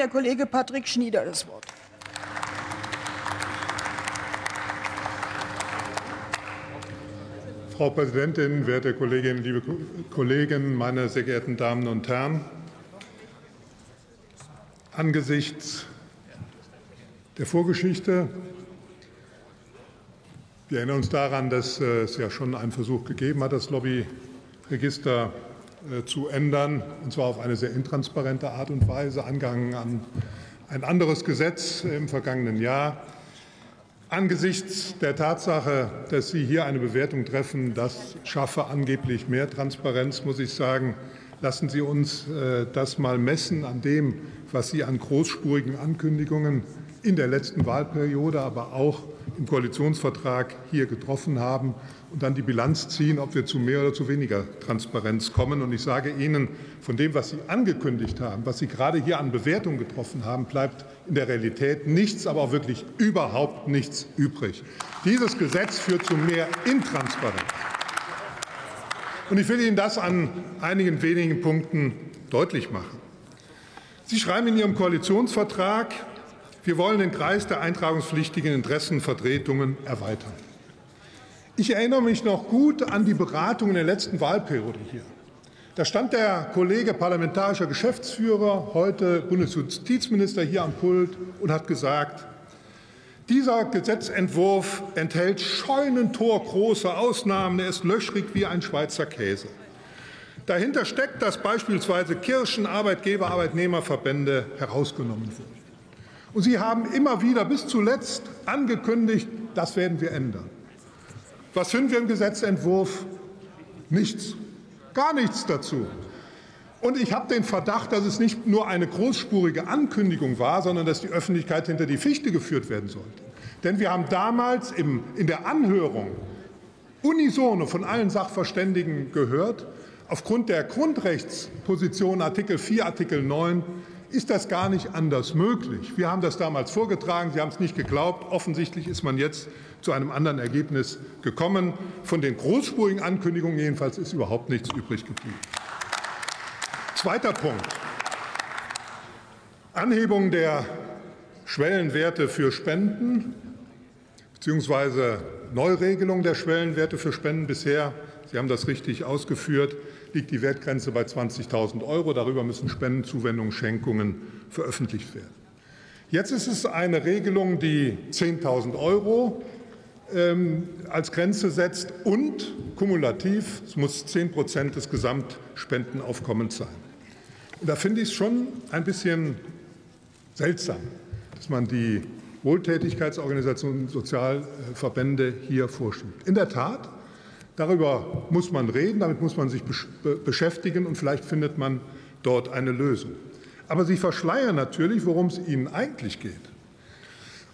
der Kollege Patrick Schnieder das Wort. Frau Präsidentin, werte Kolleginnen, liebe Kollegen, meine sehr geehrten Damen und Herren! Angesichts der Vorgeschichte, wir erinnern uns daran, dass es ja schon einen Versuch gegeben hat, das Lobbyregister äh, zu ändern, und zwar auf eine sehr intransparente Art und Weise, angehangen an ein anderes Gesetz im vergangenen Jahr. Angesichts der Tatsache, dass Sie hier eine Bewertung treffen, das schaffe angeblich mehr Transparenz, muss ich sagen, lassen Sie uns äh, das mal messen an dem, was Sie an großspurigen Ankündigungen in der letzten Wahlperiode, aber auch im Koalitionsvertrag hier getroffen haben und dann die Bilanz ziehen, ob wir zu mehr oder zu weniger Transparenz kommen. Und ich sage Ihnen, von dem, was Sie angekündigt haben, was Sie gerade hier an Bewertung getroffen haben, bleibt in der Realität nichts, aber auch wirklich überhaupt nichts übrig. Dieses Gesetz führt zu mehr Intransparenz. Und ich will Ihnen das an einigen wenigen Punkten deutlich machen. Sie schreiben in Ihrem Koalitionsvertrag, wir wollen den Kreis der eintragungspflichtigen Interessenvertretungen erweitern. Ich erinnere mich noch gut an die Beratungen der letzten Wahlperiode hier. Da stand der Kollege parlamentarischer Geschäftsführer, heute Bundesjustizminister, hier am Pult und hat gesagt, dieser Gesetzentwurf enthält scheunentorgroße Ausnahmen. Er ist löchrig wie ein Schweizer Käse. Dahinter steckt, dass beispielsweise Kirchen, Arbeitgeber, Arbeitnehmerverbände herausgenommen wurden. Und Sie haben immer wieder bis zuletzt angekündigt, das werden wir ändern. Was finden wir im Gesetzentwurf? Nichts. Gar nichts dazu. Und ich habe den Verdacht, dass es nicht nur eine großspurige Ankündigung war, sondern dass die Öffentlichkeit hinter die Fichte geführt werden sollte. Denn wir haben damals im, in der Anhörung unisono von allen Sachverständigen gehört, aufgrund der Grundrechtsposition Artikel 4, Artikel 9 ist das gar nicht anders möglich. Wir haben das damals vorgetragen, Sie haben es nicht geglaubt. Offensichtlich ist man jetzt zu einem anderen Ergebnis gekommen. Von den großspurigen Ankündigungen jedenfalls ist überhaupt nichts übrig geblieben. Zweiter Punkt. Anhebung der Schwellenwerte für Spenden bzw. Neuregelung der Schwellenwerte für Spenden bisher, Sie haben das richtig ausgeführt, liegt die Wertgrenze bei 20.000 Euro. Darüber müssen Spenden, Zuwendungen, Schenkungen veröffentlicht werden. Jetzt ist es eine Regelung, die 10.000 Euro ähm, als Grenze setzt und kumulativ, es muss 10 Prozent des Gesamtspendenaufkommens sein. Und da finde ich es schon ein bisschen seltsam, dass man die Wohltätigkeitsorganisationen, Sozialverbände hier vorschiebt. In der Tat Darüber muss man reden, damit muss man sich beschäftigen und vielleicht findet man dort eine Lösung. Aber Sie verschleiern natürlich, worum es Ihnen eigentlich geht.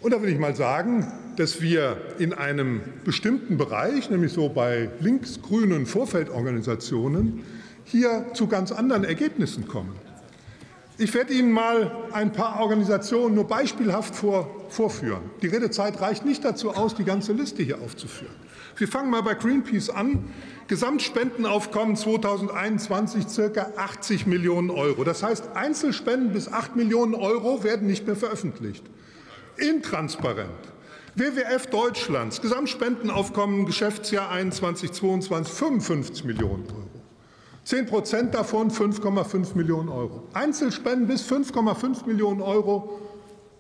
Und da will ich mal sagen, dass wir in einem bestimmten Bereich, nämlich so bei linksgrünen Vorfeldorganisationen, hier zu ganz anderen Ergebnissen kommen. Ich werde Ihnen mal ein paar Organisationen nur beispielhaft vor, vorführen. Die Redezeit reicht nicht dazu aus, die ganze Liste hier aufzuführen. Wir fangen mal bei Greenpeace an. Gesamtspendenaufkommen 2021 circa 80 Millionen Euro. Das heißt, Einzelspenden bis 8 Millionen Euro werden nicht mehr veröffentlicht. Intransparent. WWF Deutschlands, Gesamtspendenaufkommen Geschäftsjahr 21, 22, 55 Millionen Euro. 10 Prozent davon 5,5 Millionen Euro. Einzelspenden bis 5,5 Millionen Euro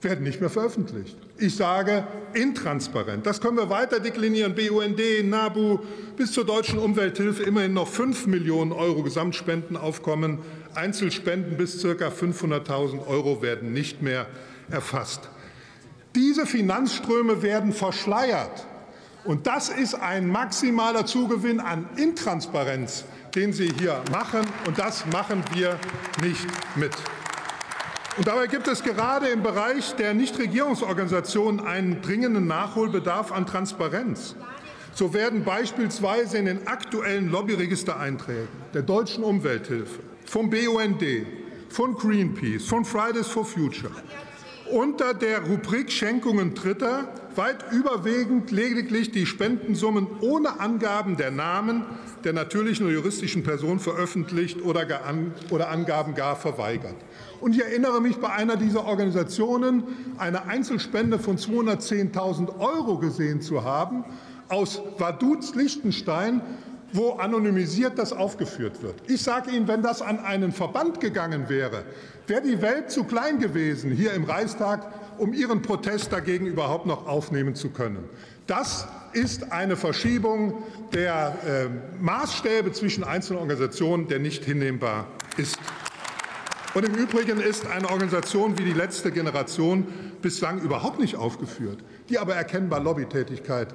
werden nicht mehr veröffentlicht. Ich sage intransparent. Das können wir weiter deklinieren. BUND, NABU bis zur deutschen Umwelthilfe immerhin noch 5 Millionen Euro Gesamtspendenaufkommen. Einzelspenden bis ca. 500.000 Euro werden nicht mehr erfasst. Diese Finanzströme werden verschleiert. Und das ist ein maximaler Zugewinn an Intransparenz, den Sie hier machen. Und das machen wir nicht mit. Und dabei gibt es gerade im Bereich der Nichtregierungsorganisationen einen dringenden Nachholbedarf an Transparenz. So werden beispielsweise in den aktuellen Lobbyregistereinträgen der Deutschen Umwelthilfe, vom BUND, von Greenpeace, von Fridays for Future unter der Rubrik Schenkungen Dritter weit überwiegend lediglich die Spendensummen ohne Angaben der Namen der natürlichen oder juristischen Person veröffentlicht oder, oder Angaben gar verweigert. Und ich erinnere mich bei einer dieser Organisationen eine Einzelspende von 210.000 Euro gesehen zu haben aus Vaduz Liechtenstein, wo anonymisiert das aufgeführt wird. Ich sage Ihnen, wenn das an einen Verband gegangen wäre, wäre die Welt zu klein gewesen hier im Reichstag, um Ihren Protest dagegen überhaupt noch aufnehmen zu können. Das ist eine Verschiebung der äh, Maßstäbe zwischen einzelnen Organisationen, der nicht hinnehmbar ist. Und im Übrigen ist eine Organisation wie die letzte Generation bislang überhaupt nicht aufgeführt, die aber erkennbar Lobbytätigkeit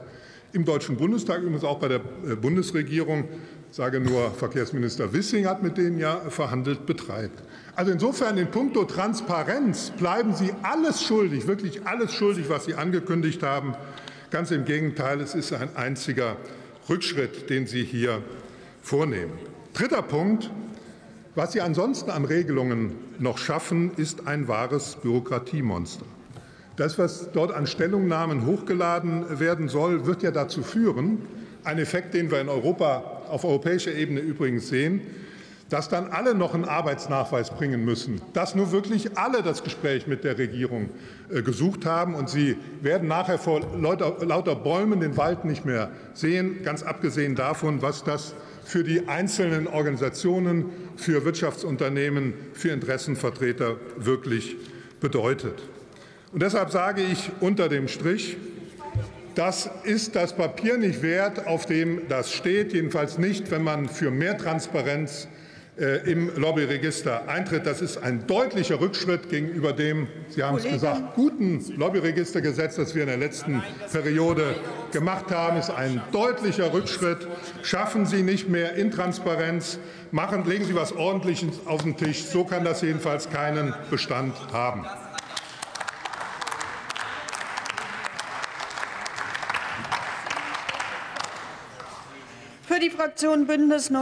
im Deutschen Bundestag, übrigens auch bei der äh, Bundesregierung, sage nur Verkehrsminister Wissing hat mit denen ja verhandelt, betreibt. Also insofern in puncto Transparenz bleiben Sie alles schuldig, wirklich alles schuldig, was Sie angekündigt haben. Ganz im Gegenteil, es ist ein einziger Rückschritt, den Sie hier vornehmen. Dritter Punkt. Was Sie ansonsten an Regelungen noch schaffen, ist ein wahres Bürokratiemonster. Das, was dort an Stellungnahmen hochgeladen werden soll, wird ja dazu führen, ein Effekt, den wir in Europa auf europäischer Ebene übrigens sehen, dass dann alle noch einen Arbeitsnachweis bringen müssen, dass nur wirklich alle das Gespräch mit der Regierung äh, gesucht haben. Und sie werden nachher vor lauter, lauter Bäumen den Wald nicht mehr sehen, ganz abgesehen davon, was das für die einzelnen Organisationen, für Wirtschaftsunternehmen, für Interessenvertreter wirklich bedeutet. Und deshalb sage ich unter dem Strich, das ist das Papier nicht wert, auf dem das steht, jedenfalls nicht, wenn man für mehr Transparenz äh, im Lobbyregister eintritt. Das ist ein deutlicher Rückschritt gegenüber dem, Sie haben es gesagt, guten Lobbyregistergesetz, das wir in der letzten Periode gemacht haben. Es ist ein deutlicher Rückschritt. Schaffen Sie nicht mehr Intransparenz, machen, legen Sie was Ordentliches auf den Tisch. So kann das jedenfalls keinen Bestand haben. Die Fraktion Bündnis